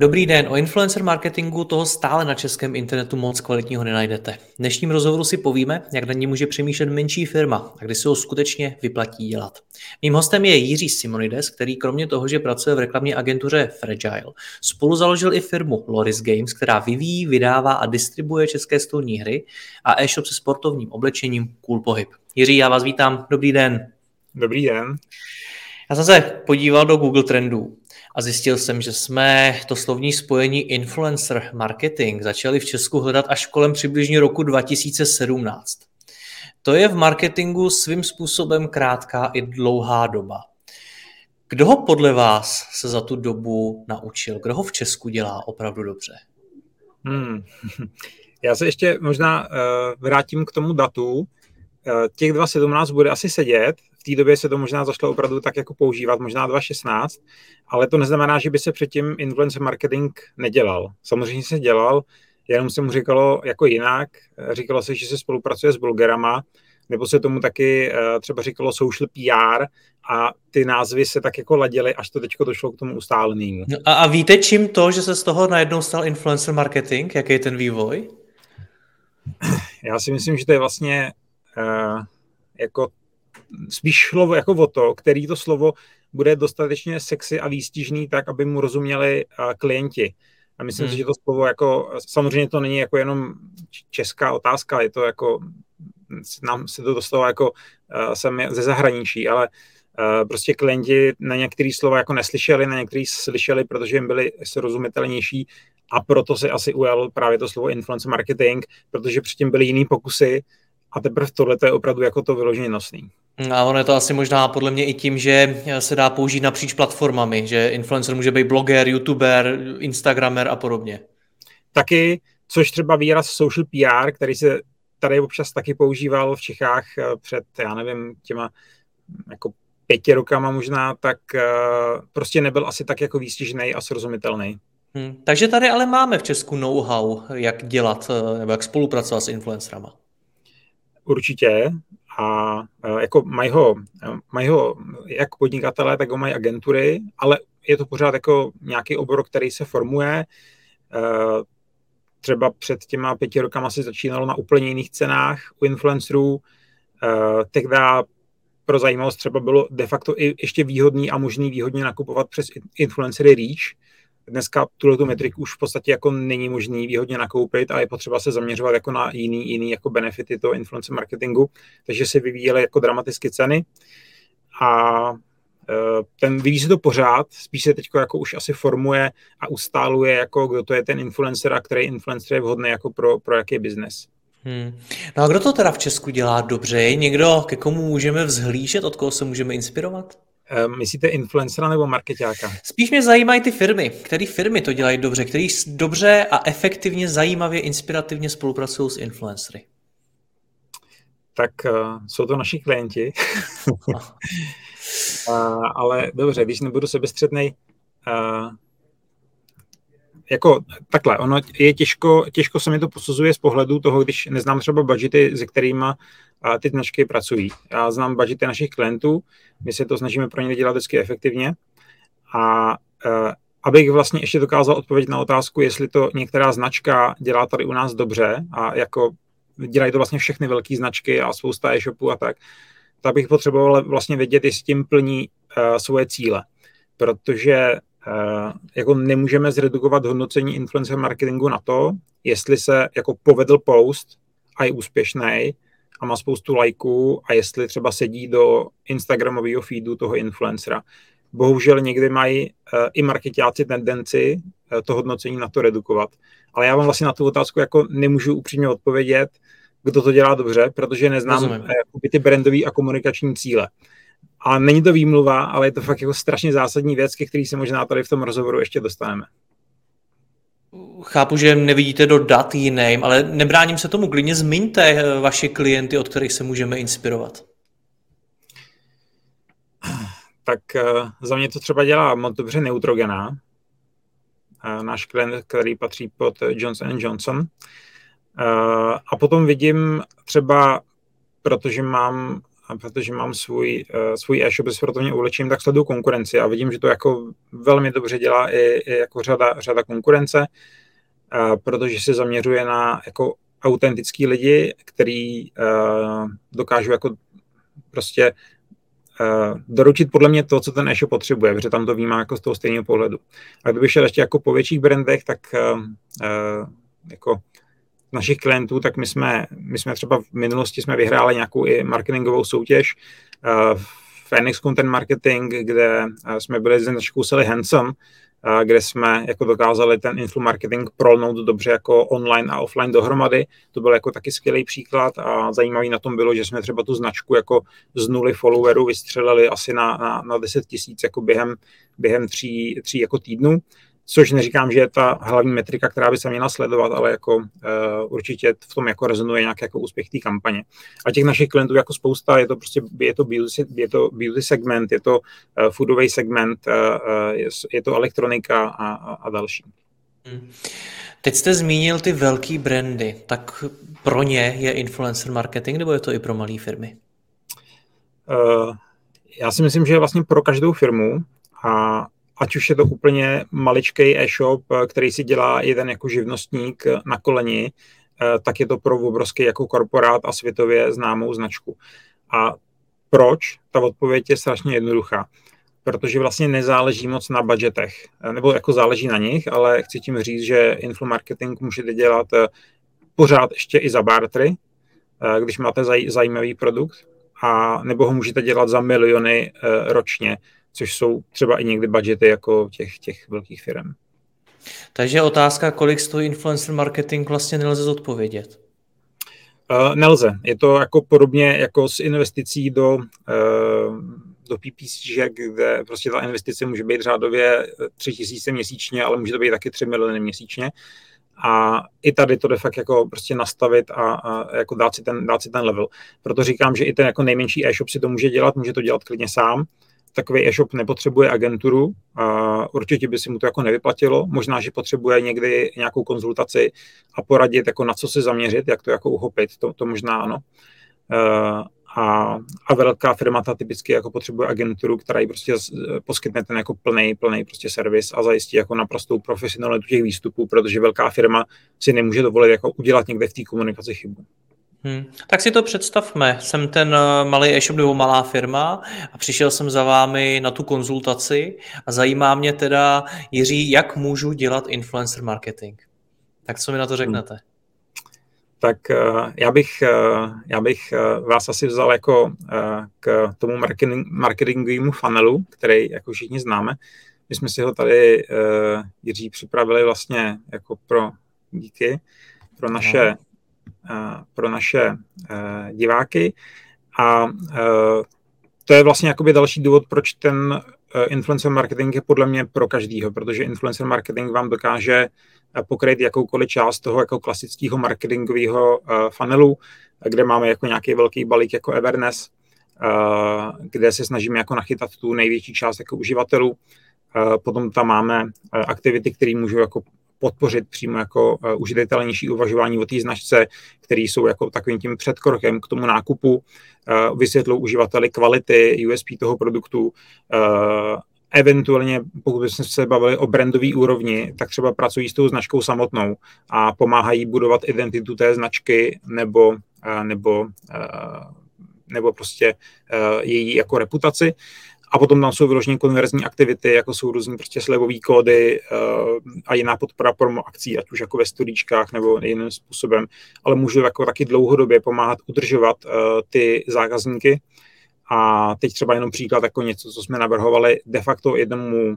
Dobrý den, o influencer marketingu toho stále na českém internetu moc kvalitního nenajdete. V dnešním rozhovoru si povíme, jak na ní může přemýšlet menší firma a kdy se ho skutečně vyplatí dělat. Mým hostem je Jiří Simonides, který kromě toho, že pracuje v reklamní agentuře Fragile, spolu založil i firmu Loris Games, která vyvíjí, vydává a distribuje české stolní hry a e-shop se sportovním oblečením Cool Pohyb. Jiří, já vás vítám, dobrý den. Dobrý den. Já jsem se podíval do Google Trendů a zjistil jsem, že jsme to slovní spojení influencer marketing začali v Česku hledat až kolem přibližně roku 2017. To je v marketingu svým způsobem krátká i dlouhá doba. Kdo ho podle vás se za tu dobu naučil? Kdo ho v Česku dělá opravdu dobře? Hmm. Já se ještě možná uh, vrátím k tomu datu. Uh, těch 2017 bude asi sedět, v té době se to možná zašlo opravdu tak jako používat, možná 2016, ale to neznamená, že by se předtím influencer marketing nedělal. Samozřejmě se dělal, jenom se mu říkalo jako jinak, říkalo se, že se spolupracuje s blogerama, nebo se tomu taky eh, třeba říkalo social PR a ty názvy se tak jako ladily, až to teďko došlo k tomu ustálenému. No a, a víte čím to, že se z toho najednou stal influencer marketing? Jaký je ten vývoj? Já si myslím, že to je vlastně uh, jako spíš šlo jako o to, který to slovo bude dostatečně sexy a výstižný tak, aby mu rozuměli klienti. A myslím hmm. si, že to slovo jako, samozřejmě to není jako jenom česká otázka, je to jako, nám se to dostalo jako sem ze zahraničí, ale prostě klienti na některé slova jako neslyšeli, na některé slyšeli, protože jim byly srozumitelnější a proto se asi ujal právě to slovo influencer marketing, protože předtím byly jiný pokusy a teprve tohle je opravdu jako to vyloženě nosný. A ono je to asi možná podle mě i tím, že se dá použít napříč platformami, že influencer může být bloger, youtuber, instagramer a podobně. Taky, což třeba výraz social PR, který se tady občas taky používal v Čechách eh, před, já nevím, těma jako pěti rokama možná, tak uh, prostě nebyl asi tak jako výstižný a srozumitelný. Hmm, takže tady ale máme v Česku know-how, jak dělat eh, nebo jak spolupracovat s influencerama. Určitě a e, jako mají ho, mají ho jak podnikatelé, tak ho mají agentury, ale je to pořád jako nějaký obor, který se formuje. E, třeba před těma pěti rokama se začínalo na úplně jiných cenách u influencerů. E, tehdy pro zajímavost třeba bylo de facto i ještě výhodný a možný výhodně nakupovat přes influencery Reach, dneska tuhle tu metriku už v podstatě jako není možný výhodně nakoupit a je potřeba se zaměřovat jako na jiný, jiný jako benefity toho influencer marketingu, takže se vyvíjely jako dramaticky ceny a e, ten vyvíjí se to pořád, spíš se teď jako už asi formuje a ustáluje, jako kdo to je ten influencer a který influencer je vhodný jako pro, pro jaký biznes. Hmm. No a kdo to teda v Česku dělá dobře? Je někdo, ke komu můžeme vzhlížet, od koho se můžeme inspirovat? Ehm, myslíte influencera nebo marketáka? Spíš mě zajímají ty firmy. Které firmy to dělají dobře? Které dobře a efektivně, zajímavě, inspirativně spolupracují s influencery? Tak uh, jsou to naši klienti. uh, ale dobře, když nebudu sebestřednej, uh, jako takhle, ono je těžko, těžko se mi to posuzuje z pohledu toho, když neznám třeba budgety, se kterými ty značky pracují. Já znám budgety našich klientů, my se to snažíme pro ně dělat vždycky efektivně a uh, abych vlastně ještě dokázal odpovědět na otázku, jestli to některá značka dělá tady u nás dobře a jako dělají to vlastně všechny velké značky a spousta e-shopů a tak, tak bych potřeboval vlastně vědět, jestli tím plní uh, svoje cíle. Protože jako nemůžeme zredukovat hodnocení influencer marketingu na to, jestli se jako povedl post a je úspěšný, a má spoustu lajků a jestli třeba sedí do Instagramového feedu toho influencera. Bohužel někdy mají uh, i marketáci tendenci uh, to hodnocení na to redukovat. Ale já vám vlastně na tu otázku jako nemůžu upřímně odpovědět, kdo to dělá dobře, protože neznám jakoby, ty brandové a komunikační cíle. A není to výmluva, ale je to fakt jako strašně zásadní věc, ke který se možná tady v tom rozhovoru ještě dostaneme. Chápu, že nevidíte do dat jiným, ale nebráním se tomu. Klidně zmiňte eh, vaše klienty, od kterých se můžeme inspirovat. Tak uh, za mě to třeba dělá moc dobře Neutrogena, uh, náš klient, který patří pod Johnson Johnson. A potom vidím třeba, protože mám protože mám svůj, uh, svůj e-shop s sportovním oblečením, tak sleduju konkurenci a vidím, že to jako velmi dobře dělá i, i jako řada, řada konkurence, uh, protože se zaměřuje na jako autentický lidi, který uh, dokážou jako prostě doručit podle mě to, co ten e-shop potřebuje, protože tam to vnímám jako z toho stejného pohledu. A kdyby šel ještě jako po větších brandech, tak jako našich klientů, tak my jsme, my jsme třeba v minulosti jsme vyhráli nějakou i marketingovou soutěž uh, Phoenix Content Marketing, kde uh, jsme byli značkou Sally Handsome, uh, kde jsme jako dokázali ten influ marketing prolnout dobře jako online a offline dohromady. To byl jako taky skvělý příklad a zajímavý na tom bylo, že jsme třeba tu značku jako z nuly followerů vystřelili asi na, na, na 10 tisíc jako během, během tří, tří jako týdnů což neříkám, že je ta hlavní metrika, která by se měla sledovat, ale jako uh, určitě v tom jako rezonuje nějaký jako úspěch té kampaně. A těch našich klientů jako spousta, je to prostě, je to beauty, je to beauty segment, je to uh, foodový segment, uh, je, je to elektronika a, a, a další. Hmm. Teď jste zmínil ty velký brandy, tak pro ně je influencer marketing nebo je to i pro malé firmy? Uh, já si myslím, že je vlastně pro každou firmu a ať už je to úplně maličký e-shop, eh, který si dělá jeden jako živnostník eh, na koleni, eh, tak je to pro obrovský jako korporát a světově známou značku. A proč? Ta odpověď je strašně jednoduchá. Protože vlastně nezáleží moc na budgetech, nebo jako záleží na nich, ale chci tím říct, že influmarketing můžete dělat pořád ještě i za bartery, když máte zajímavý produkt, a nebo ho můžete dělat za miliony ročně, což jsou třeba i někdy budgety jako těch, těch velkých firm. Takže otázka, kolik stojí influencer marketing, vlastně nelze zodpovědět. Uh, nelze. Je to jako podobně jako s investicí do, uh, do PPC, kde prostě ta investice může být řádově 3 tisíce měsíčně, ale může to být taky 3 miliony měsíčně. A i tady to de fakt jako prostě nastavit a, a jako dát si, ten, dát si ten level. Proto říkám, že i ten jako nejmenší e-shop si to může dělat, může to dělat klidně sám takový e-shop nepotřebuje agenturu, a určitě by si mu to jako nevyplatilo, možná, že potřebuje někdy nějakou konzultaci a poradit, jako na co se zaměřit, jak to jako uchopit, to, to možná ano. E, a, a velká firma ta typicky jako potřebuje agenturu, která jí prostě poskytne ten jako plný, plný prostě servis a zajistí jako naprostou profesionalitu těch výstupů, protože velká firma si nemůže dovolit jako udělat někde v té komunikaci chybu. Hmm. Tak si to představme. Jsem ten eh, malý e-shop nebo malá firma a přišel jsem za vámi na tu konzultaci a zajímá mě teda, Jiří, jak můžu dělat influencer marketing. Tak co mi na to hmm. řeknete? Hmm. Tak uh, já bych, uh, já bych vás asi vzal jako k tomu marketing, marketingovému funnelu, který jako všichni známe. My jsme si ho tady, Jiří, připravili vlastně jako pro díky, pro naše pro naše diváky. A to je vlastně jakoby další důvod, proč ten influencer marketing je podle mě pro každýho, protože influencer marketing vám dokáže pokryt jakoukoliv část toho jako klasického marketingového funnelu, kde máme jako nějaký velký balík jako Everness, kde se snažíme jako nachytat tu největší část jako uživatelů. Potom tam máme aktivity, které můžou jako podpořit přímo jako uh, užitelnější uvažování o té značce, které jsou jako takovým tím předkrokem k tomu nákupu, uh, vysvětlou uživateli kvality, USP toho produktu, uh, eventuálně, pokud bychom se bavili o brandové úrovni, tak třeba pracují s tou značkou samotnou a pomáhají budovat identitu té značky nebo, nebo, nebo prostě její jako reputaci. A potom tam jsou vyloženě konverzní aktivity, jako jsou různý prostě slevové kódy uh, a jiná podpora promo akcí, ať už jako ve studičkách nebo jiným způsobem, ale můžu jako taky dlouhodobě pomáhat udržovat uh, ty zákazníky. A teď třeba jenom příklad jako něco, co jsme navrhovali de facto jednomu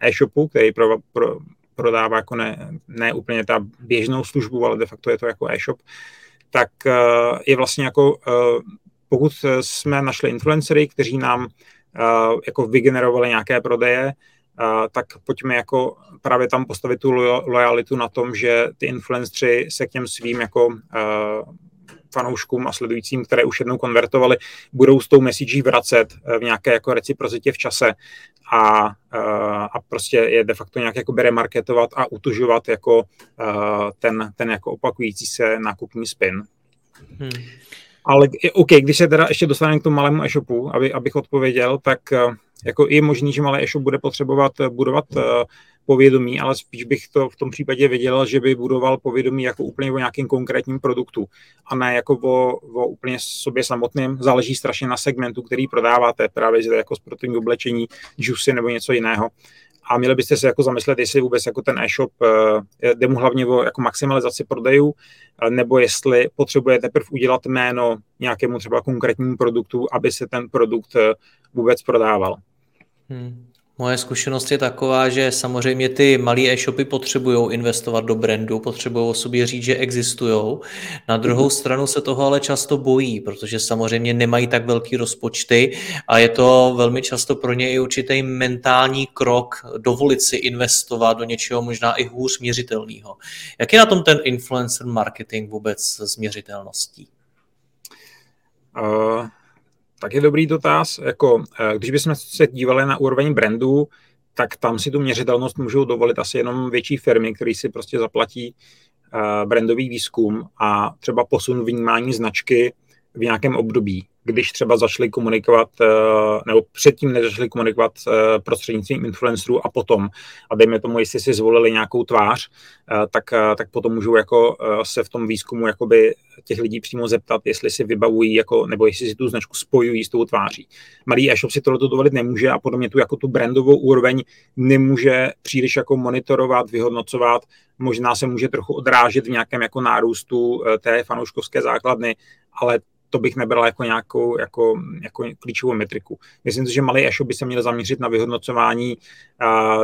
e-shopu, který pro, pro, prodává jako ne, ne úplně ta běžnou službu, ale de facto je to jako e-shop, tak je vlastně jako, pokud jsme našli influencery, kteří nám jako vygenerovali nějaké prodeje, tak pojďme jako právě tam postavit tu lojalitu na tom, že ty influenceri se k těm svým jako fanouškům a sledujícím, které už jednou konvertovali, budou s tou message vracet eh, v nějaké jako reciprocitě v čase a, a prostě je de facto nějak jako remarketovat a utužovat jako ten, ten jako opakující se nákupní spin. Hmm. Ale OK, když se teda ještě dostaneme k tomu malému e-shopu, aby, abych odpověděl, tak jako je možný, že malý e-shop bude potřebovat budovat povědomí, ale spíš bych to v tom případě věděl, že by budoval povědomí jako úplně o nějakém konkrétním produktu a ne jako o, o úplně sobě samotným. Záleží strašně na segmentu, který prodáváte, právě že jako sportovní oblečení, juicy nebo něco jiného. A měli byste se jako zamyslet, jestli vůbec jako ten e-shop eh, jde mu hlavně o jako maximalizaci prodejů, eh, nebo jestli potřebujete teprve udělat jméno nějakému třeba konkrétnímu produktu, aby se ten produkt eh, vůbec prodával. Hmm. Moje zkušenost je taková, že samozřejmě ty malé e-shopy potřebují investovat do brandu, potřebují o sobě říct, že existují. Na druhou mm-hmm. stranu se toho ale často bojí, protože samozřejmě nemají tak velký rozpočty a je to velmi často pro ně i určitý mentální krok dovolit si investovat do něčeho možná i hůř měřitelného. Jak je na tom ten influencer marketing vůbec s měřitelností? Uh tak je dobrý dotaz. Jako, eh, když bychom se dívali na úroveň brandů, tak tam si tu měřitelnost můžou dovolit asi jenom větší firmy, které si prostě zaplatí eh, brandový výzkum a třeba posun vnímání značky v nějakém období když třeba začali komunikovat, eh, nebo předtím nezačali komunikovat eh, prostřednictvím influencerů a potom, a dejme tomu, jestli si zvolili nějakou tvář, eh, tak, tak potom můžou jako se v tom výzkumu jakoby těch lidí přímo zeptat, jestli si vybavují, jako, nebo jestli si tu značku spojují s tou tváří. Malý e-shop si tohle dovolit nemůže a podle mě tu jako tu brandovou úroveň nemůže příliš jako monitorovat, vyhodnocovat, možná se může trochu odrážet v nějakém jako nárůstu té fanouškovské základny, ale to bych nebral jako nějakou jako, jako klíčovou metriku. Myslím si, že malý e-shop by se měl zaměřit na vyhodnocování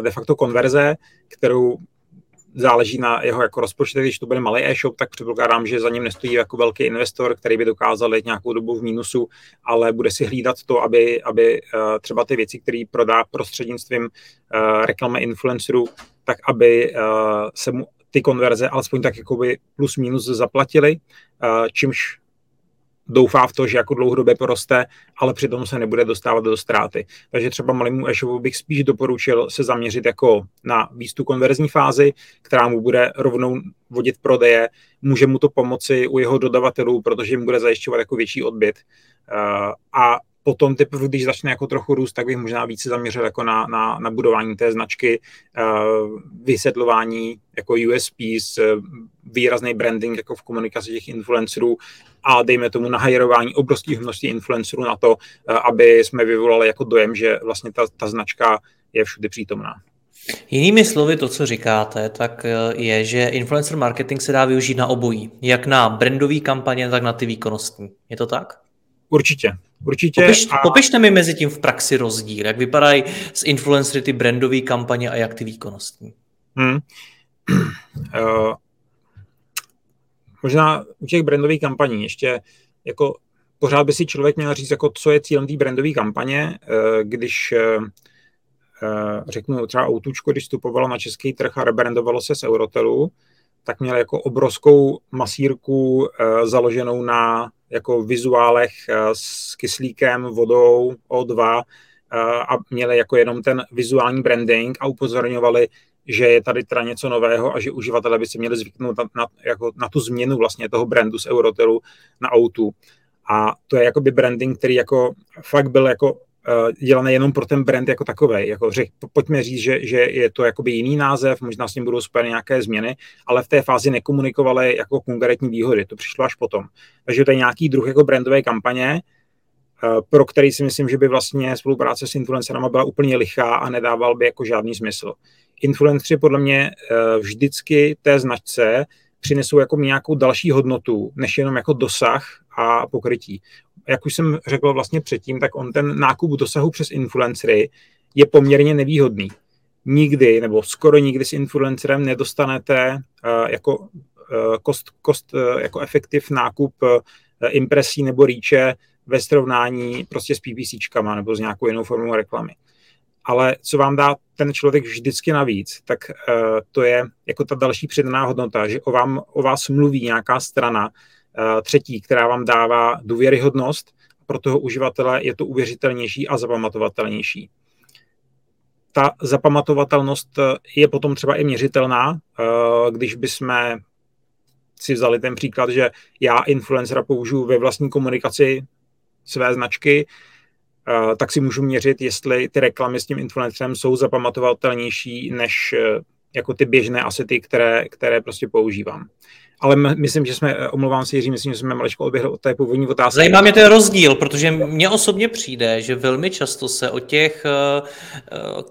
de facto konverze, kterou záleží na jeho jako rozpočtu. Když to bude malý e-shop, tak předpokládám, že za ním nestojí jako velký investor, který by dokázal jít nějakou dobu v mínusu, ale bude si hlídat to, aby, aby třeba ty věci, které prodá prostřednictvím reklamy influencerů, tak aby se mu ty konverze alespoň tak jakoby plus minus zaplatili, čímž doufá v to, že jako dlouhodobě poroste, ale přitom se nebude dostávat do ztráty. Takže třeba malému e-shopu bych spíš doporučil se zaměřit jako na výstu konverzní fázi, která mu bude rovnou vodit prodeje, může mu to pomoci u jeho dodavatelů, protože jim bude zajišťovat jako větší odbyt. Uh, a potom teprve, když začne jako trochu růst, tak bych možná více zaměřil jako na, na, na budování té značky, uh, vysvětlování jako USPs, uh, výrazný branding jako v komunikaci těch influencerů a dejme tomu nahajerování obrovských množství influencerů na to, uh, aby jsme vyvolali jako dojem, že vlastně ta, ta značka je všude přítomná. Jinými slovy, to, co říkáte, tak je, že influencer marketing se dá využít na obojí. Jak na brandové kampaně, tak na ty výkonnostní. Je to tak? Určitě, určitě. Popiš, a... Popište mi mezi tím v praxi rozdíl, jak vypadají z influencery ty brandové kampaně a jak ty výkonnostní. Hmm. Uh, možná u těch brandových kampaní ještě jako pořád by si člověk měl říct, jako co je cílem té brandové kampaně, uh, když uh, řeknu třeba Outučko, když vstupovalo na český trh a rebrandovalo se z Eurotelu, tak měl jako obrovskou masírku založenou na jako vizuálech s kyslíkem, vodou, O2 uh, a měli jako jenom ten vizuální branding a upozorňovali, že je tady teda něco nového a že uživatelé by si měli zvyknout na, na, jako na tu změnu vlastně toho brandu z Eurotelu na Outu. A to je jakoby branding, který jako fakt byl jako Eh, dělané jenom pro ten brand jako takový. Jako řek, pojďme říct, že, že je to jakoby jiný název, možná s ním budou spojeny nějaké změny, ale v té fázi nekomunikovali jako konkrétní výhody. To přišlo až potom. Takže to je nějaký druh jako brandové kampaně, eh, pro který si myslím, že by vlastně spolupráce s influencerama byla úplně lichá a nedával by jako žádný smysl. Influenceri podle mě eh, vždycky té značce přinesou jako nějakou další hodnotu, než jenom jako dosah a pokrytí jak už jsem řekl vlastně předtím, tak on ten nákup dosahu přes influencery je poměrně nevýhodný. Nikdy nebo skoro nikdy s influencerem nedostanete uh, jako kost, kost jako efektiv nákup impresí nebo rýče ve srovnání prostě s PPCčkama nebo s nějakou jinou formou reklamy. Ale co vám dá ten člověk vždycky navíc, tak uh, to je jako ta další přidaná hodnota, že o, vám, o vás mluví nějaká strana uh, třetí, která vám dává důvěryhodnost, pro toho uživatele je to uvěřitelnější a zapamatovatelnější. Ta zapamatovatelnost je potom třeba i měřitelná, uh, když bychom si vzali ten příklad, že já influencera použiju ve vlastní komunikaci své značky, eh, tak si můžu měřit, jestli ty reklamy s tím influencerem jsou zapamatovatelnější než eh, jako ty běžné asety, které, které prostě používám. Ale myslím, že jsme, eh, omlouvám se Jiří, myslím, že jsme maličko odběhli od té původní otázky. Zajímá mě ten rozdíl, protože mně osobně přijde, že velmi často se o těch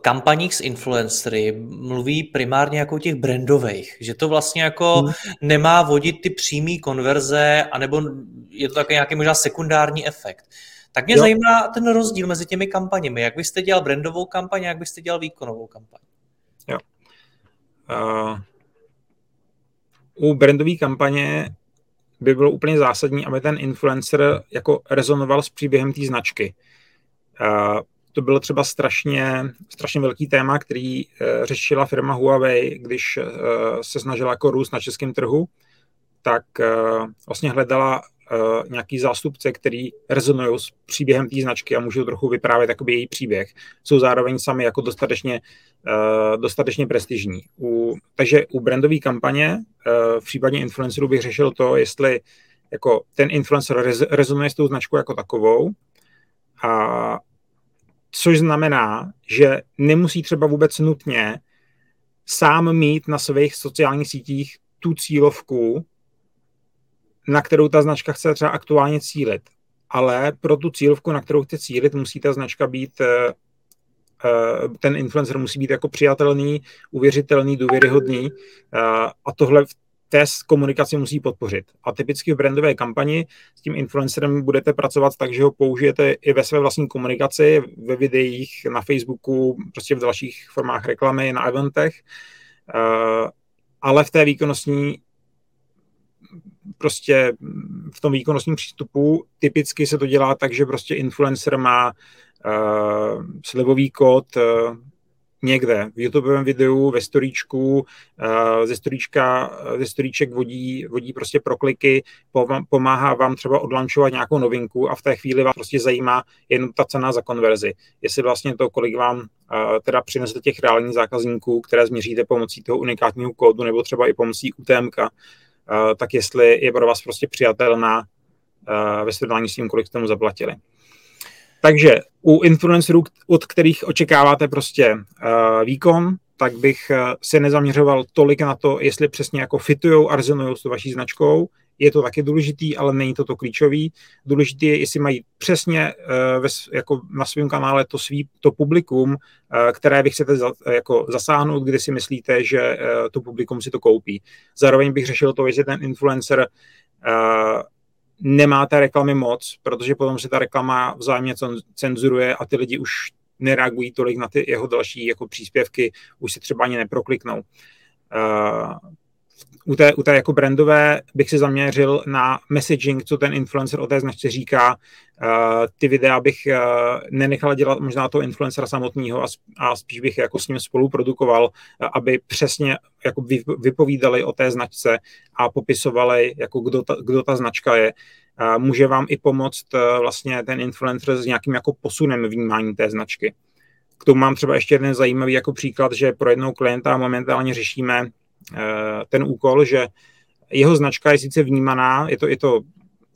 kampaních s influencery mluví primárně jako o těch brandových, že to vlastně jako hmm. nemá vodit ty přímé konverze, anebo je to takový nějaký možná sekundární efekt. Tak mě jo. zajímá ten rozdíl mezi těmi kampaněmi. Jak byste dělal brandovou kampaň a jak byste dělal výkonovou kampaň? Jo. Uh, u brandové kampaně by bylo úplně zásadní, aby ten influencer jako rezonoval s příběhem té značky. Uh, to bylo třeba strašně, strašně velký téma, který uh, řešila firma Huawei, když uh, se snažila jako růst na českém trhu, tak uh, vlastně hledala uh, nějaký zástupce, který rezonují s příběhem té značky a můžou trochu vyprávět jakoby její příběh. Jsou zároveň sami jako dostatečně, uh, dostatečně prestižní. U, takže u brandové kampaně v případě influencerů bych řešil to, jestli jako ten influencer rez, rezonuje s tou značkou jako takovou, a což znamená, že nemusí třeba vůbec nutně sám mít na svých sociálních sítích tu cílovku, na kterou ta značka chce třeba aktuálně cílit. Ale pro tu cílovku, na kterou chce cílit, musí ta značka být, eh, eh, ten influencer musí být jako přijatelný, uvěřitelný, důvěryhodný eh, a tohle v té komunikaci musí podpořit. A typicky v brandové kampani s tím influencerem budete pracovat tak, že ho použijete i ve své vlastní komunikaci, ve videích, na Facebooku, prostě v dalších formách reklamy, na eventech, ale v té výkonnostní prostě v tom výkonnostním přístupu typicky se to dělá tak, že prostě influencer má uh, slevový kód uh, někde v YouTubeovém videu, ve storíčku, uh, ze, storíčka, ze storíček vodí, vodí prostě prokliky, pomáhá vám třeba odlančovat nějakou novinku a v té chvíli vás prostě zajímá jen ta cena za konverzi. Jestli vlastně to, kolik vám teda přinese těch reálních zákazníků, které změříte pomocí toho unikátního kódu nebo třeba i pomocí UTMK, Eh, tak jestli je pro vás prostě přijatelná eh, ve srovnání s tím, kolik jste mu zaplatili. Takže u influencerů, od kterých očekáváte prostě uh, výkon, tak bych se nezaměřoval tolik na to, jestli přesně jako fitujou a rezonujou s vaší značkou, je to taky důležitý, ale není to to klíčový. Důležitý je, jestli mají přesně uh, ve, jako na svém kanále to, svý, to publikum, uh, které vy chcete za, jako zasáhnout, kdy si myslíte, že uh, to publikum si to koupí. Zároveň bych řešil to, jestli ten influencer nemá té reklamy moc, protože potom se ta reklama vzájemně cenzuruje a ty lidi už nereagují tolik na ty jeho další jako příspěvky, už se třeba ani neprokliknou. U té, u té jako brandové bych se zaměřil na messaging, co ten influencer o té značce říká. Uh, ty videa bych uh, nenechal dělat možná toho influencera samotného a, a spíš bych jako s ním spoluprodukoval, uh, aby přesně jako vy, vypovídali o té značce a popisovali, jako kdo ta, kdo ta značka je. Uh, může vám i pomoct uh, vlastně ten influencer s nějakým jako posunem vnímání té značky. K tomu mám třeba ještě jeden zajímavý jako příklad, že pro jednou klienta momentálně řešíme Eh, ten úkol, že jeho značka je sice vnímaná, je to, je to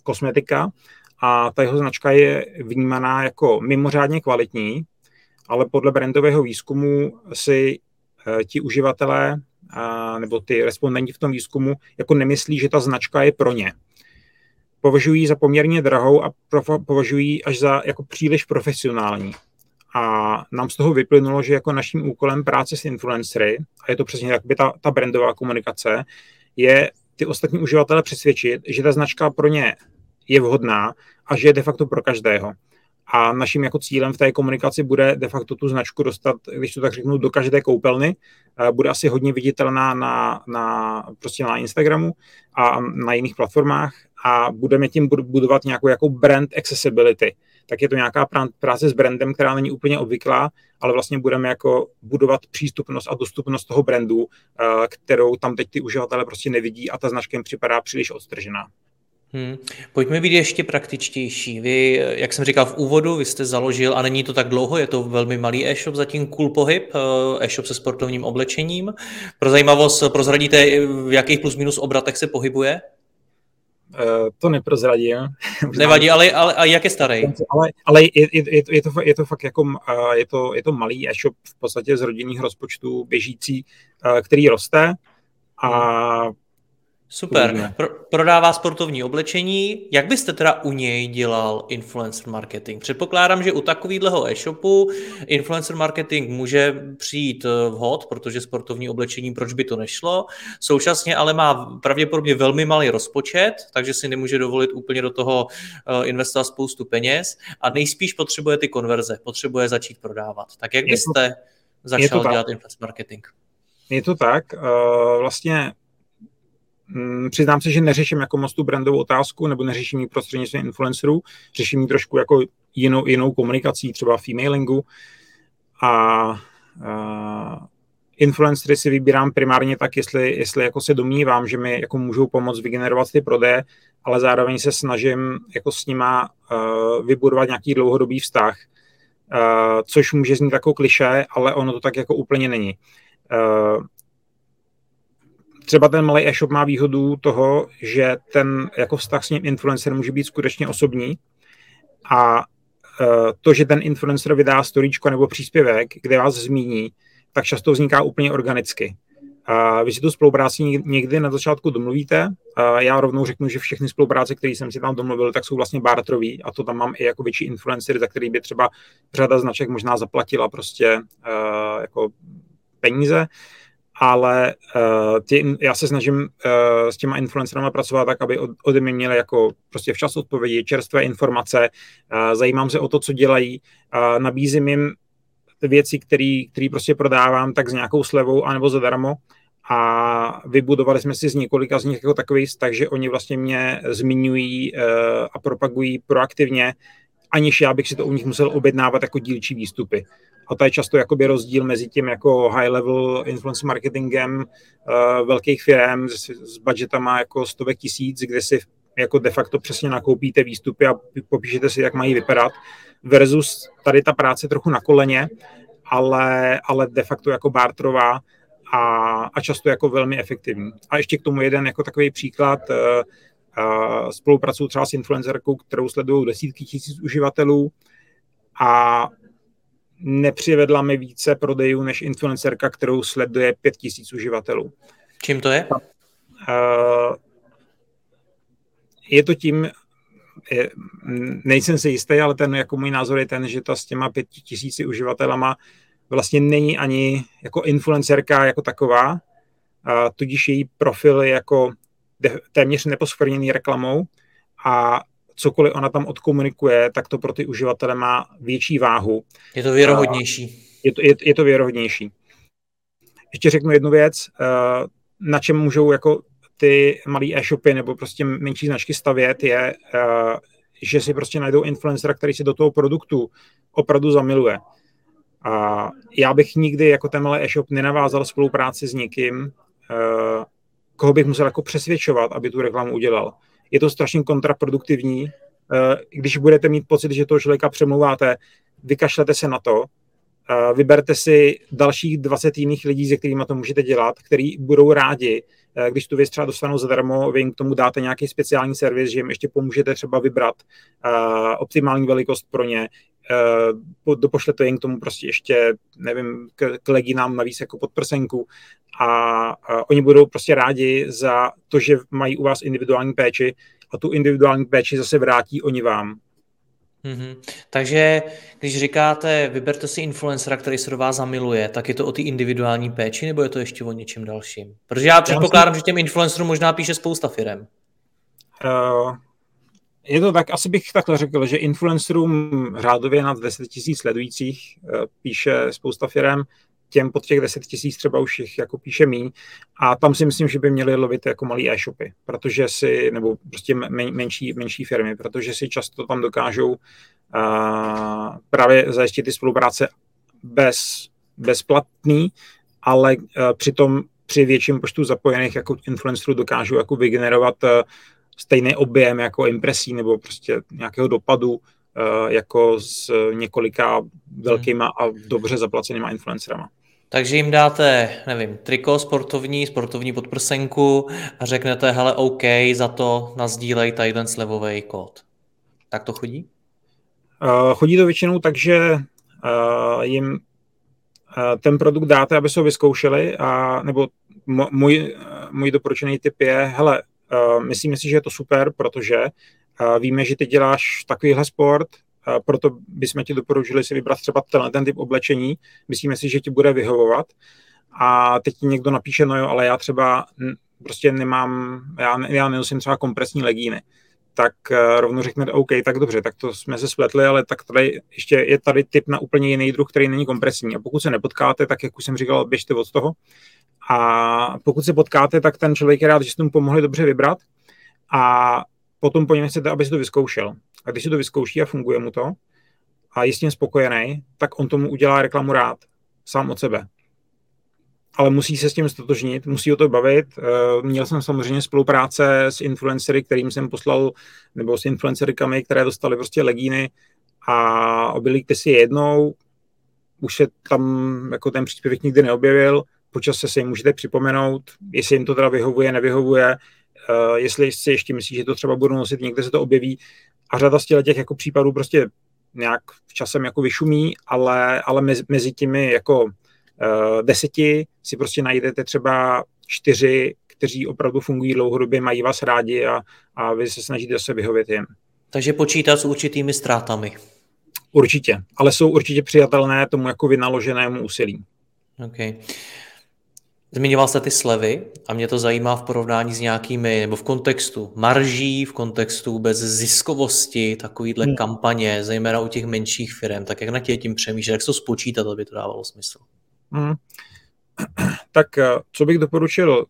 kosmetika, a ta jeho značka je vnímaná jako mimořádně kvalitní, ale podle brandového výzkumu si eh, ti uživatelé nebo ty respondenti v tom výzkumu jako nemyslí, že ta značka je pro ně. Považují za poměrně drahou a považují až za jako příliš profesionální. A nám z toho vyplynulo, že jako naším úkolem práce s influencery, a je to přesně tak, ta, ta brandová komunikace, je ty ostatní uživatele přesvědčit, že ta značka pro ně je vhodná a že je de facto pro každého. a naším jako cílem v té komunikaci bude de facto tu značku dostat, když to tak řeknu, do každé koupelny. Bude asi hodně viditelná na, na, prostě na Instagramu a na jiných platformách a budeme tím budovat nějakou jako brand accessibility. Tak je to nějaká práce s brandem, která není úplně obvyklá, ale vlastně budeme jako budovat přístupnost a dostupnost toho brandu, kterou tam teď ty uživatelé prostě nevidí a ta značka jim připadá příliš odstržená. Hmm. Pojďme být ještě praktičtější. Vy, jak jsem říkal v úvodu, vy jste založil, a není to tak dlouho, je to velmi malý e-shop, zatím Cool Pohyb, eh, e-shop se sportovním oblečením. Pro zajímavost, prozradíte, v jakých plus minus obratech se pohybuje? Uh, to neprozradím. Nevadí, ale, ale a jak je starý? Ale, ale je, je, je, to, je, to, je to fakt jako, uh, je to, je to malý e-shop v podstatě z rodinných rozpočtů běžící, uh, který roste a Super. Pro, prodává sportovní oblečení. Jak byste teda u něj dělal influencer marketing? Předpokládám, že u takového e-shopu influencer marketing může přijít eh, vhod, protože sportovní oblečení, proč by to nešlo. Současně ale má pravděpodobně velmi malý rozpočet, takže si nemůže dovolit úplně do toho eh, investovat spoustu peněz a nejspíš potřebuje ty konverze, potřebuje začít prodávat. Tak jak byste začal dělat influencer marketing? Je to tak. Uh, vlastně přiznám se, že neřeším jako moc tu brandovou otázku, nebo neřeším ji prostřednictvím influencerů, řeším ji trošku jako jinou, jinou komunikací, třeba v emailingu. A, a influencery si vybírám primárně tak, jestli, jestli jako se domnívám, že mi jako můžou pomoct vygenerovat ty prodeje, ale zároveň se snažím jako s nima uh, vybudovat nějaký dlouhodobý vztah, uh, což může znít jako kliše, ale ono to tak jako úplně není. Uh, třeba ten malý e-shop má výhodu toho, že ten jako vztah s ním influencer může být skutečně osobní a e, to, že ten influencer vydá storíčko nebo příspěvek, kde vás zmíní, tak často vzniká úplně organicky. Vy si tu spolupráci někdy na začátku domluvíte. Já rovnou řeknu, že všechny spolupráce, které jsem si tam domluvil, tak jsou vlastně bartrový a to tam mám i jako větší influencer, za který by třeba řada značek možná zaplatila prostě uh, jako peníze ale uh, ty, já se snažím uh, s těma influencerama pracovat tak, aby od, ode mě měli jako prostě včas odpovědi, čerstvé informace, uh, zajímám se o to, co dělají, uh, nabízím jim věci, které prostě prodávám, tak s nějakou slevou anebo zadarmo. A vybudovali jsme si z několika z nich jako takový vztah, že oni vlastně mě zmiňují uh, a propagují proaktivně, aniž já bych si to u nich musel objednávat jako dílčí výstupy. A to je často jakoby rozdíl mezi tím jako high level influence marketingem uh, velkých firm s, s budgetama jako stovek tisíc, kde si jako de facto přesně nakoupíte výstupy a popíšete si, jak mají vypadat, versus tady ta práce trochu na koleně, ale, ale de facto jako barterová a, a často jako velmi efektivní. A ještě k tomu jeden jako takový příklad, uh, uh, spolupracuju třeba s influencerkou, kterou sledují desítky tisíc uživatelů a nepřivedla mi více prodejů než influencerka, kterou sleduje pět tisíc uživatelů. Čím to je? Uh, je to tím, je, nejsem si jistý, ale ten jako můj názor je ten, že ta s těma pěti tisíci uživatelama vlastně není ani jako influencerka jako taková, uh, tudíž její profil je jako de, téměř neposkvrněný reklamou a cokoliv ona tam odkomunikuje, tak to pro ty uživatele má větší váhu. Je to věrohodnější. Je to, je, je to věrohodnější. Ještě řeknu jednu věc, eh, na čem můžou jako ty malé e-shopy nebo prostě menší značky stavět, je, eh, že si prostě najdou influencera, který si do toho produktu opravdu zamiluje. A já bych nikdy jako ten malý e-shop nenavázal spolupráci s někým, eh, koho bych musel jako přesvědčovat, aby tu reklamu udělal je to strašně kontraproduktivní. Eh, když budete mít pocit, že toho člověka přemluváte, vykašlete se na to, eh, vyberte si dalších 20 jiných lidí, se kterými to můžete dělat, který budou rádi, eh, když tu věc třeba dostanou zadarmo, vy jim k tomu dáte nějaký speciální servis, že jim ještě pomůžete třeba vybrat optimální velikost pro ně, dopošlete jim k tomu prostě ještě, nevím, k, k leginám navíc jako podprsenku a, a oni budou prostě rádi za to, že mají u vás individuální péči a tu individuální péči zase vrátí oni vám. Mm-hmm. Takže když říkáte, vyberte si influencera, který se do vás zamiluje, tak je to o té individuální péči, nebo je to ještě o něčem dalším? Protože já předpokládám, že těm influencerům možná píše spousta firem. Uh, je to tak, asi bych takhle řekl, že influencerům řádově nad 10 tisíc sledujících eh, píše spousta firm, těm pod těch 10 tisíc třeba už jich jako píše míň. A tam si myslím, že by měli lovit jako malý e-shopy, protože si, nebo prostě men, menší, menší firmy, protože si často tam dokážou uh, právě zajistit ty spolupráce bez, bezplatný, ale uh, přitom při větším počtu zapojených jako influencerů dokážou jako vygenerovat uh, stejný objem jako impresí nebo prostě nějakého dopadu uh, jako s několika velkýma a dobře zaplacenýma influencerama. Takže jim dáte, nevím, triko sportovní, sportovní podprsenku a řeknete, hele, OK, za to nazdílej tady ten slevový kód. Tak to chodí? Uh, chodí to většinou tak, že uh, jim uh, ten produkt dáte, aby se ho vyzkoušeli, a, nebo můj, můj doporučený tip je, hele, uh, myslíme si, že je to super, protože uh, víme, že ty děláš takovýhle sport, proto bychom ti doporučili si vybrat třeba ten, ten typ oblečení. Myslíme si, že ti bude vyhovovat. A teď ti někdo napíše, no jo, ale já třeba prostě nemám, já, já nenosím třeba kompresní legíny tak rovnou řekne, OK, tak dobře, tak to jsme se spletli, ale tak tady ještě je tady typ na úplně jiný druh, který není kompresní. A pokud se nepotkáte, tak jak už jsem říkal, běžte od toho. A pokud se potkáte, tak ten člověk je rád, že jste mu pomohli dobře vybrat. A potom po něm chcete, aby si to vyzkoušel. A když si to vyzkouší a funguje mu to a je s tím spokojený, tak on tomu udělá reklamu rád, sám od sebe. Ale musí se s tím stotožnit, musí o to bavit. Eh, měl jsem samozřejmě spolupráce s influencery, kterým jsem poslal, nebo s influencerkami, které dostali prostě legíny a obilíkte si jednou, už se tam jako ten příspěvek nikdy neobjevil, počas se si můžete připomenout, jestli jim to teda vyhovuje, nevyhovuje, uh, jestli si ještě myslí, že to třeba budou nosit, někde se to objeví a řada z těch jako případů prostě nějak v časem jako vyšumí, ale, ale mezi, mezi těmi jako uh, deseti si prostě najdete třeba čtyři, kteří opravdu fungují dlouhodobě, mají vás rádi a, a vy se snažíte se vyhovět jim. Takže počítat s určitými ztrátami. Určitě, ale jsou určitě přijatelné tomu jako vynaloženému úsilí. Okay. Zmiňoval jste ty slevy a mě to zajímá v porovnání s nějakými, nebo v kontextu marží, v kontextu vůbec ziskovosti, takovýhle hmm. kampaně, zejména u těch menších firm. Tak jak na tě tím přemýšlet, jak to spočítat, aby to dávalo smysl? Hmm. Tak eh, co bych doporučil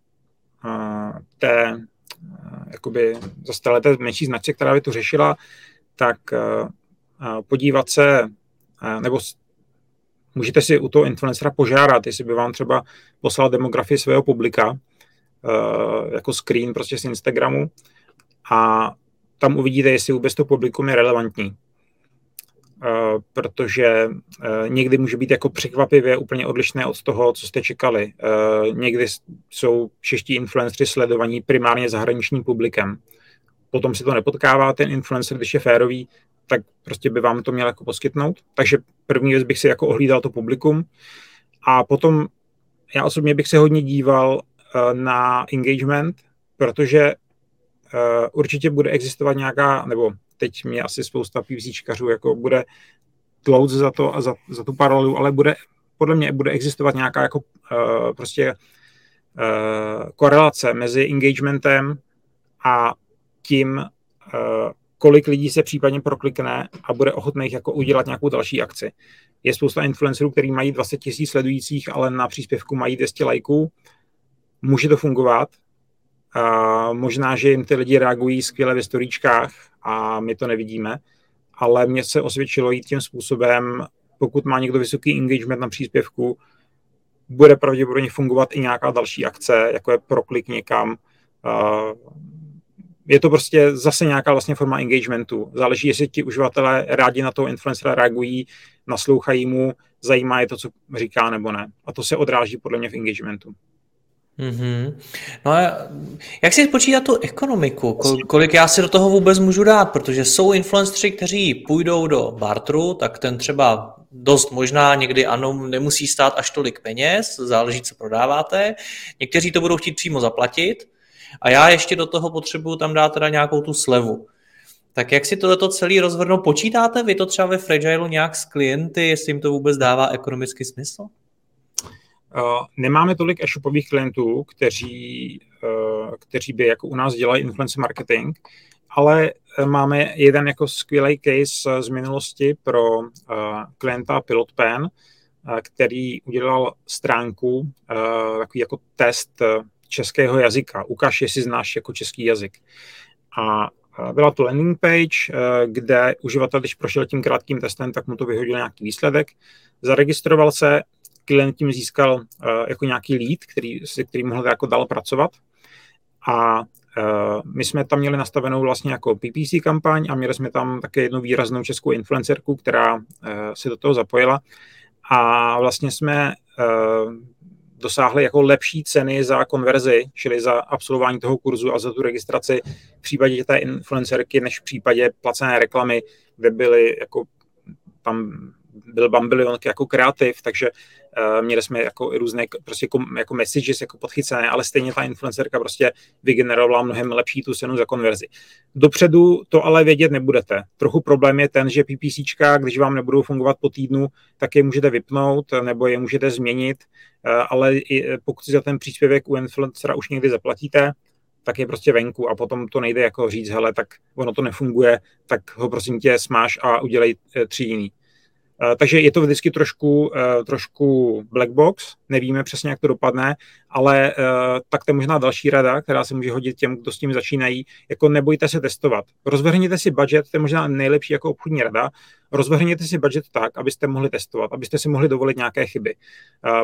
uh, té, uh, jakoby zase té menší značce, která by to řešila, tak podívat se, nebo můžete si u toho influencera požádat, jestli by vám třeba poslal demografii svého publika, uh, jako screen prostě z Instagramu a tam uvidíte, jestli vůbec to publikum je relevantní. Uh, protože uh, někdy může být jako překvapivě úplně odlišné od toho, co jste čekali. Uh, někdy jsou čeští influenceri sledovaní primárně zahraničním publikem. Potom si to nepotkává ten influencer, když je férový, tak prostě by vám to měl jako poskytnout. Takže první věc bych si jako ohlídal to publikum a potom já osobně bych se hodně díval uh, na engagement, protože uh, určitě bude existovat nějaká, nebo teď mě asi spousta PVCčkařů jako bude tlouc za to a za, za tu paralelu, ale bude, podle mě bude existovat nějaká jako uh, prostě uh, korelace mezi engagementem a tím, uh, kolik lidí se případně proklikne a bude ochotných jako udělat nějakou další akci. Je spousta influencerů, který mají 20 tisíc sledujících, ale na příspěvku mají 200 lajků. Může to fungovat. A možná, že jim ty lidi reagují skvěle ve storíčkách a my to nevidíme, ale mně se osvědčilo jít tím způsobem, pokud má někdo vysoký engagement na příspěvku, bude pravděpodobně fungovat i nějaká další akce, jako je proklik někam, je to prostě zase nějaká vlastně forma engagementu. Záleží, jestli ti uživatelé rádi na toho influencera reagují, naslouchají mu, zajímá je to, co říká nebo ne. A to se odráží podle mě v engagementu. Mm-hmm. No a jak si spočítat tu ekonomiku? Kolik já si do toho vůbec můžu dát? Protože jsou influenceri, kteří půjdou do bartru, tak ten třeba dost možná někdy ano, nemusí stát až tolik peněz, záleží, co prodáváte. Někteří to budou chtít přímo zaplatit, a já ještě do toho potřebuju tam dát teda nějakou tu slevu. Tak jak si tohleto celý rozvrhnou? Počítáte vy to třeba ve Fragile nějak s klienty, jestli jim to vůbec dává ekonomický smysl? Uh, nemáme tolik e-shopových klientů, kteří, uh, kteří by jako u nás dělají influencer marketing, ale máme jeden jako skvělý case z minulosti pro klienta Pilot Pen, který udělal stránku, takový jako test českého jazyka. Ukaž, jestli znáš jako český jazyk. A byla to landing page, kde uživatel, když prošel tím krátkým testem, tak mu to vyhodil nějaký výsledek. Zaregistroval se, klient tím získal jako nějaký lead, který, se kterým mohl jako dál pracovat. A my jsme tam měli nastavenou vlastně jako PPC kampaň a měli jsme tam také jednu výraznou českou influencerku, která se do toho zapojila. A vlastně jsme dosáhli jako lepší ceny za konverzi, čili za absolvování toho kurzu a za tu registraci. V případě té influencerky, než v případě placené reklamy, kde byly jako tam byl Bambilion jako kreativ, takže uh, měli jsme jako různé prostě jako, jako messages jako podchycené, ale stejně ta influencerka prostě vygenerovala mnohem lepší tu cenu za konverzi. Dopředu to ale vědět nebudete. Trochu problém je ten, že PPCčka, když vám nebudou fungovat po týdnu, tak je můžete vypnout nebo je můžete změnit, uh, ale i, pokud si za ten příspěvek u influencera už někdy zaplatíte, tak je prostě venku a potom to nejde jako říct, hele, tak ono to nefunguje, tak ho prosím tě smáš a udělej tři jiný. Eh, takže je to vždycky trošku, eh, trošku black box, nevíme přesně, jak to dopadne, ale eh, tak to je možná další rada, která se může hodit těm, kdo s tím začínají, jako nebojte se testovat. Rozvrhněte si budget, to je možná nejlepší jako obchodní rada, rozvrhněte si budget tak, abyste mohli testovat, abyste si mohli dovolit nějaké chyby.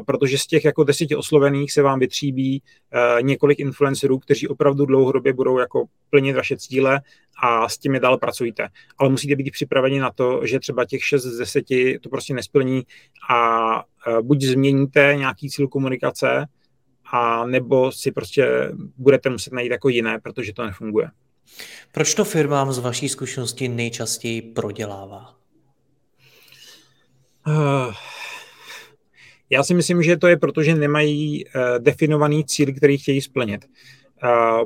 Protože z těch jako deseti oslovených se vám vytříbí několik influencerů, kteří opravdu dlouhodobě budou jako plnit vaše cíle a s těmi dál pracujte. Ale musíte být připraveni na to, že třeba těch 6 z 10 to prostě nesplní a buď změníte nějaký cíl komunikace, a nebo si prostě budete muset najít jako jiné, protože to nefunguje. Proč to firmám z vaší zkušenosti nejčastěji prodělává? Uh, já si myslím, že to je proto, že nemají uh, definovaný cíl, který chtějí splnit. Uh,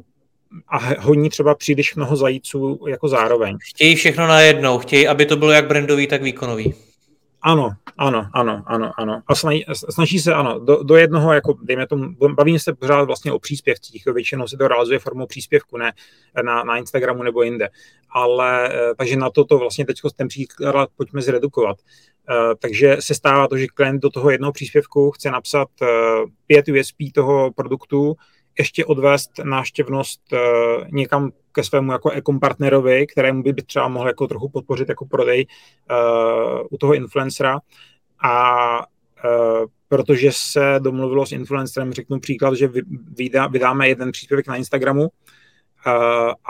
a honí třeba příliš mnoho zajíců jako zároveň. Chtějí všechno najednou, chtějí, aby to bylo jak brandový, tak výkonový. Ano, ano, ano, ano, ano. A snaží, snaží se, ano, do, do jednoho, jako dejme tomu, bavíme se pořád vlastně o příspěvcích, většinou se to realizuje formou příspěvku, ne na, na Instagramu nebo jinde. Ale, eh, takže na to to vlastně teď ten příklad pojďme zredukovat. Eh, takže se stává to, že klient do toho jednoho příspěvku chce napsat eh, pět USP toho produktu, ještě odvést náštěvnost uh, někam ke svému jako e-partnerovi, kterému by třeba mohl jako trochu podpořit jako prodej uh, u toho influencera. A uh, protože se domluvilo s influencerem, řeknu příklad, že vydá, vydáme jeden příspěvek na Instagramu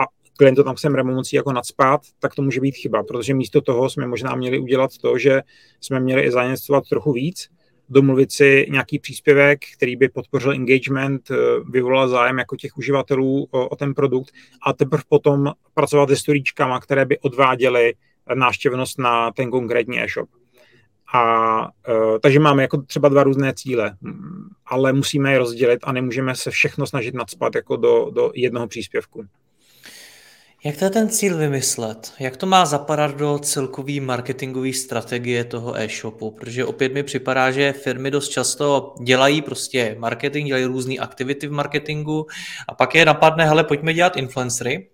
a klient to tam chceme moci jako nadspat, tak to může být chyba, protože místo toho jsme možná měli udělat to, že jsme měli i zainvestovat trochu víc, domluvit si nějaký příspěvek, který by podpořil engagement, eh, vyvolal zájem jako těch uživatelů o, o ten produkt a teprve potom pracovat se storíčkama, které by odváděly náštěvnost na ten konkrétní e-shop. A uh, takže máme jako třeba dva různé cíle, ale musíme je rozdělit a nemůžeme se všechno snažit nadspat jako do, do jednoho příspěvku. Jak to je ten cíl vymyslet? Jak to má zapadat do celkový marketingové strategie toho e-shopu? Protože opět mi připadá, že firmy dost často dělají prostě marketing, dělají různé aktivity v marketingu a pak je napadne, hele, pojďme dělat influencery,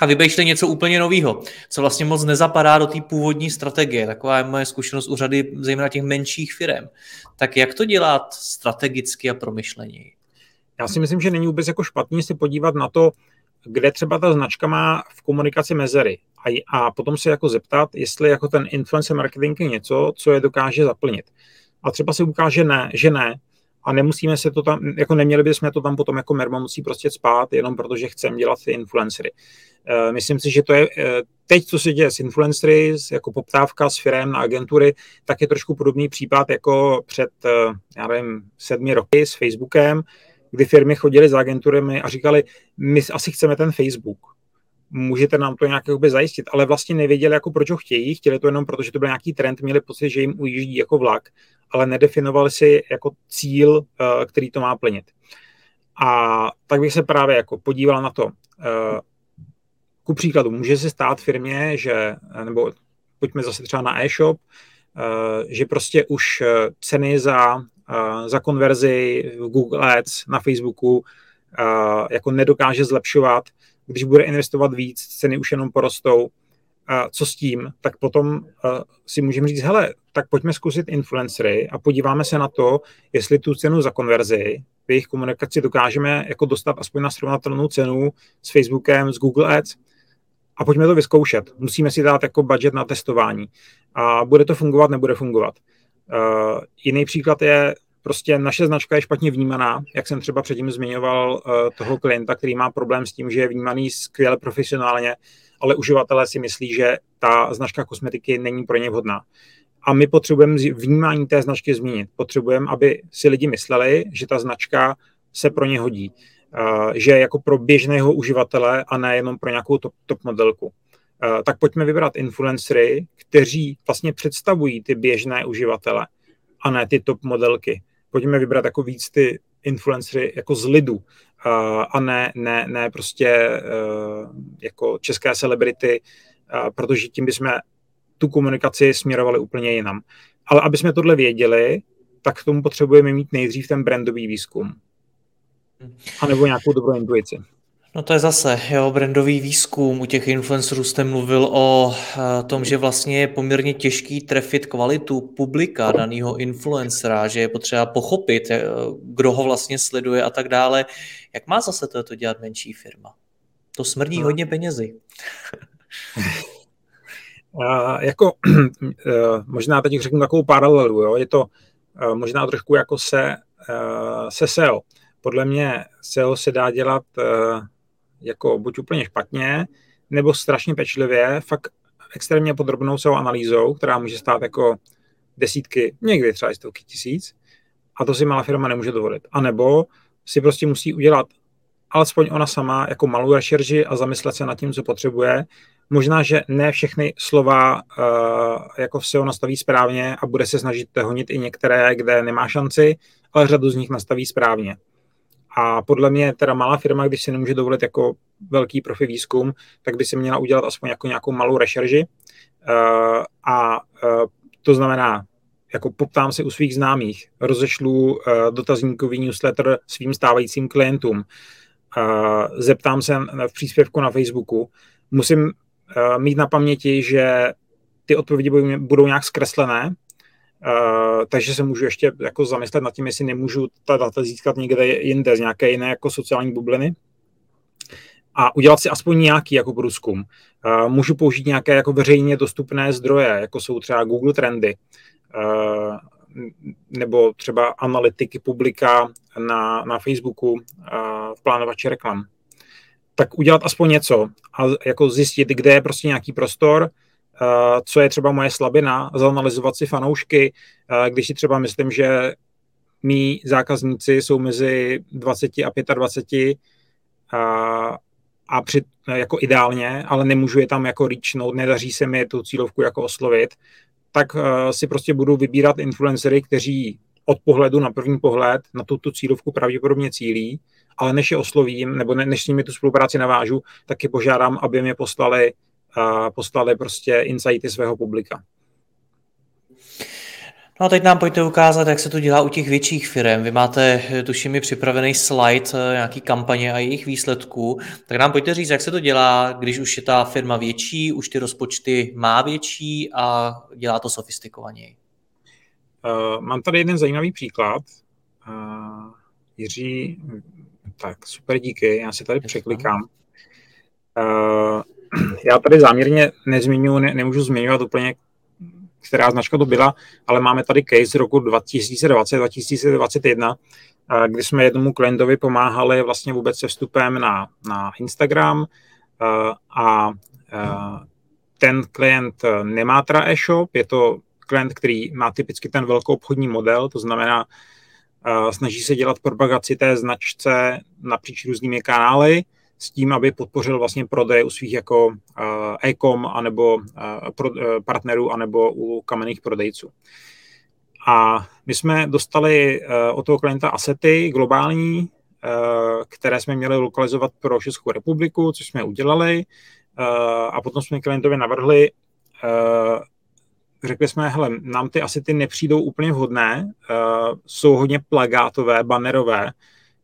a vybejšte něco úplně nového, co vlastně moc nezapadá do té původní strategie. Taková je moje zkušenost u řady zejména těch menších firm. Tak jak to dělat strategicky a promyšleněji? Já si myslím, že není vůbec jako špatný se podívat na to, kde třeba ta značka má v komunikaci mezery a, a potom se jako zeptat, jestli jako ten influencer marketing je něco, co je dokáže zaplnit. A třeba se ukáže ne, že ne, a nemusíme se to tam, jako neměli bychom to tam potom jako mermo musí prostě spát, jenom protože chceme dělat ty influencery. Uh, myslím si, že to je uh, teď, co se děje s influencery, jako poptávka s firem na agentury, tak je trošku podobný případ jako před, uh, já nevím, sedmi roky s Facebookem, kdy firmy chodily za agenturami a říkali, my asi chceme ten Facebook, můžete nám to nějak zajistit, ale vlastně nevěděli, jako proč ho chtějí, chtěli to jenom proto, že to byl nějaký trend, měli pocit, že jim ujíždí jako vlak, ale nedefinovali si jako cíl, eh, který to má plnit. A tak bych se právě jako podíval na to. Eh, ku příkladu, může se stát firmě, že, nebo pojďme zase třeba na e-shop, eh, že prostě už ceny za za konverzi v Google Ads na Facebooku jako nedokáže zlepšovat, když bude investovat víc, ceny už jenom porostou, co s tím, tak potom si můžeme říct, hele, tak pojďme zkusit influencery a podíváme se na to, jestli tu cenu za konverzi v jejich komunikaci dokážeme jako dostat aspoň na srovnatelnou cenu s Facebookem, s Google Ads a pojďme to vyzkoušet. Musíme si dát jako budget na testování. A bude to fungovat, nebude fungovat. Uh, jiný příklad je, prostě naše značka je špatně vnímaná, jak jsem třeba předtím zmiňoval uh, toho klienta, který má problém s tím, že je vnímaný skvěle profesionálně, ale uživatelé si myslí, že ta značka kosmetiky není pro ně vhodná. A my potřebujeme vnímání té značky změnit. Potřebujeme, aby si lidi mysleli, že ta značka se pro ně hodí. Uh, že jako pro běžného uživatele a ne jenom pro nějakou top, top modelku. Uh, tak pojďme vybrat influencery, kteří vlastně představují ty běžné uživatele a ne ty top modelky. Pojďme vybrat jako víc ty influencery jako z lidu uh, a ne, ne, ne prostě jako české celebrity, protože tím bychom tu komunikaci směrovali úplně jinam. Ale aby jsme tohle věděli, tak k tomu potřebujeme mít nejdřív ten brandový výzkum. A nebo nějakou dobrou intuici. No to je zase, jo, brandový výzkum. U těch influencerů jste mluvil o eh, tom, že vlastně je poměrně těžký trefit kvalitu publika daného influencera, že je potřeba pochopit, eh, kdo ho vlastně sleduje a tak dále. Jak má zase to dělat menší firma? To smrdí no. hodně penězi. Uh, jako, uh, možná teď řeknu takovou paralelu, jo? je to možná trošku jako se, se SEO. Podle mě SEO se dá dělat jako buď úplně špatně, nebo strašně pečlivě, fakt extrémně podrobnou SEO analýzou, která může stát jako desítky, někdy třeba stovky tisíc, a to si malá firma nemůže dovolit. A nebo si prostě musí udělat alespoň ona sama jako malou rešerži a zamyslet se nad tím, co potřebuje. Možná, že ne všechny slova uh, jako SEO nastaví správně a bude se snažit honit i některé, kde nemá šanci, ale řadu z nich nastaví správně. A podle mě teda malá firma, když si nemůže dovolit jako velký profi výzkum, tak by si měla udělat aspoň jako nějakou malou rešerži. Uh, a uh, to znamená, jako poptám si u svých známých, rozešlu uh, dotazníkový newsletter svým stávajícím klientům, zeptám se v příspěvku na Facebooku, musím mít na paměti, že ty odpovědi budou nějak zkreslené, takže se můžu ještě jako zamyslet nad tím, jestli nemůžu ta data získat někde jinde, z nějaké jiné jako sociální bubliny a udělat si aspoň nějaký jako průzkum. Můžu použít nějaké jako veřejně dostupné zdroje, jako jsou třeba Google Trendy, nebo třeba analytiky publika na, na Facebooku v plánovači reklam. Tak udělat aspoň něco a jako zjistit, kde je prostě nějaký prostor, co je třeba moje slabina, zanalizovat si fanoušky, když si třeba myslím, že mý zákazníci jsou mezi 20 a 25 a, a při, jako ideálně, ale nemůžu je tam jako reachnout, nedaří se mi tu cílovku jako oslovit, tak si prostě budu vybírat influencery, kteří od pohledu na první pohled na tuto cílovku pravděpodobně cílí, ale než je oslovím, nebo ne, než s nimi tu spolupráci navážu, tak je požádám, aby mě poslali, uh, poslali prostě insighty svého publika. No a teď nám pojďte ukázat, jak se to dělá u těch větších firm. Vy máte, tuším, mi připravený slide eh, nějaký kampaně a jejich výsledků. Tak nám pojďte říct, jak se to dělá, když už je ta firma větší, už ty rozpočty má větší a dělá to sofistikovaněji. Uh, mám tady jeden zajímavý příklad. Uh, Jiří, tak super díky, já se tady překlikám. Uh, já tady záměrně nezmiňuji, ne, nemůžu zmiňovat úplně která značka to byla, ale máme tady case z roku 2020-2021, kdy jsme jednomu klientovi pomáhali vlastně vůbec se vstupem na, na Instagram a ten klient nemá teda e-shop, je to klient, který má typicky ten velkou obchodní model, to znamená, snaží se dělat propagaci té značce napříč různými kanály, s tím, aby podpořil vlastně prodej u svých jako e-com anebo e, partnerů anebo u kamenných prodejců. A my jsme dostali e, od toho klienta asety globální, e, které jsme měli lokalizovat pro Českou republiku, což jsme udělali. A potom jsme klientovi navrhli, řekli jsme, hele, nám ty asety nepřijdou úplně vhodné, jsou hodně plagátové, bannerové,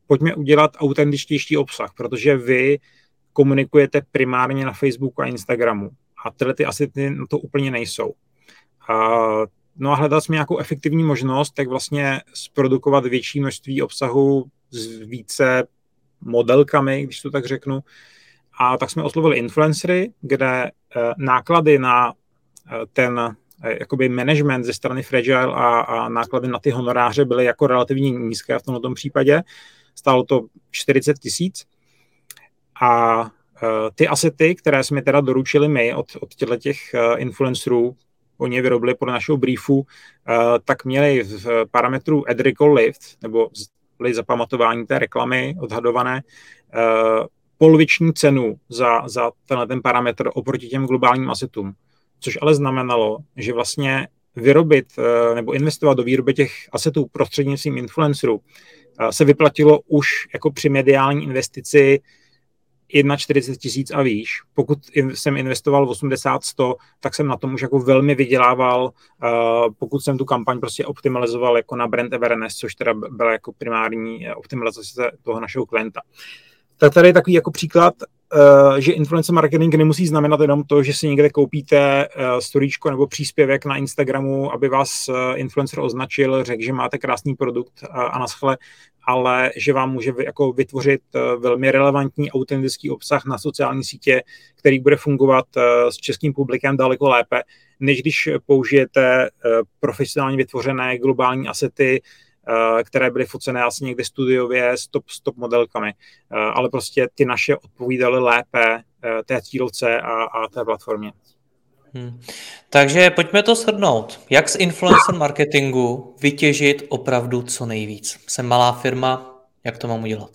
pojďme udělat autentičtější obsah, protože vy komunikujete primárně na Facebooku a Instagramu. A tyhle ty asety na to úplně nejsou. A, no a hledali jsme nějakou efektivní možnost, tak vlastně zprodukovat větší množství obsahu s více modelkami, když to tak řeknu. A tak jsme oslovili influencery, kde eh, náklady na eh, ten eh, jakoby management ze strany Fragile a, a náklady na ty honoráře byly jako relativně nízké v tomto případě. Stálo to 40 tisíc. A ty asety, které jsme teda doručili my od, od těchto těch influencerů, oni je vyrobili podle našeho briefu, tak měli v parametru ad lift, nebo zapamatování té reklamy odhadované, poloviční cenu za, za tenhle ten parametr oproti těm globálním asetům. Což ale znamenalo, že vlastně vyrobit nebo investovat do výroby těch asetů prostřednictvím influencerů se vyplatilo už jako při mediální investici 41 tisíc a výš. Pokud jsem investoval 80-100, tak jsem na tom už jako velmi vydělával, eh, pokud jsem tu kampaň prostě optimalizoval jako na brand awareness, což teda byla jako primární optimalizace toho našeho klienta. Tak tady je takový jako příklad, uh, že influencer marketing nemusí znamenat jenom to, že si někde koupíte uh, storíčko nebo příspěvek na Instagramu, aby vás uh, influencer označil, řekl, že máte krásný produkt a, naschle, ale že vám může jako vytvořit velmi relevantní, autentický obsah na sociální sítě, který bude fungovat s českým publikem daleko lépe, než když použijete profesionálně vytvořené globální asety, Eh, které byly focené asi někde studiově s top, s top modelkami, eh, ale prostě ty naše odpovídaly lépe eh, té cílovce a, a té platformě. Hmm. Takže pojďme to shrnout. Jak z influencer marketingu vytěžit opravdu co nejvíc? Jsem malá firma, jak to mám udělat?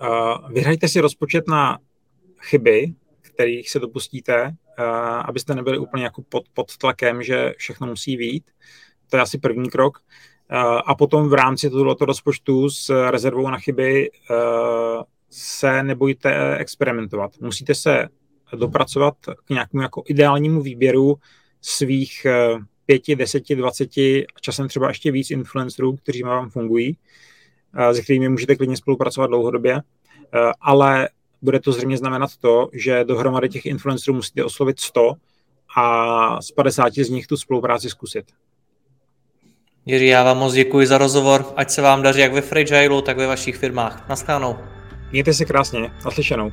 Uh, vyhrajte si rozpočet na chyby, kterých se dopustíte, uh, abyste nebyli úplně jako pod, pod tlakem, že všechno musí výjít. To je asi první krok. Eh, a potom v rámci tohoto rozpočtu s rezervou na chyby eh, se nebojte experimentovat. Musíte se dopracovat k nějakému jako ideálnímu výběru svých eh, pěti, deseti, dvaceti, časem třeba ještě víc influencerů, kteří vám fungují, se kterými můžete klidně spolupracovat dlouhodobě, ale bude to zřejmě znamenat to, že dohromady těch influencerů musíte oslovit 100 a z 50 z nich tu spolupráci zkusit. Jiří, já vám moc děkuji za rozhovor, ať se vám daří jak ve Fragile, tak ve vašich firmách. Naschledanou. Mějte se krásně, naslyšenou.